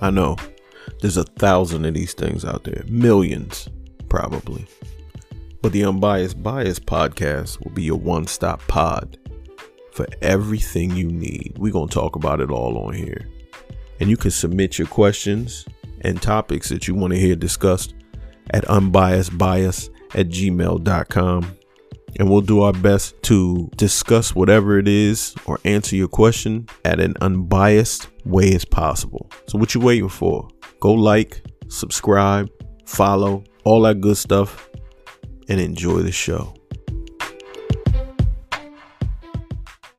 I know there's a thousand of these things out there, millions probably. But the Unbiased Bias podcast will be your one stop pod for everything you need. We're going to talk about it all on here. And you can submit your questions and topics that you want to hear discussed at unbiasedbias at gmail.com. And we'll do our best to discuss whatever it is or answer your question at an unbiased way as possible. So, what you waiting for? Go like, subscribe, follow, all that good stuff, and enjoy the show.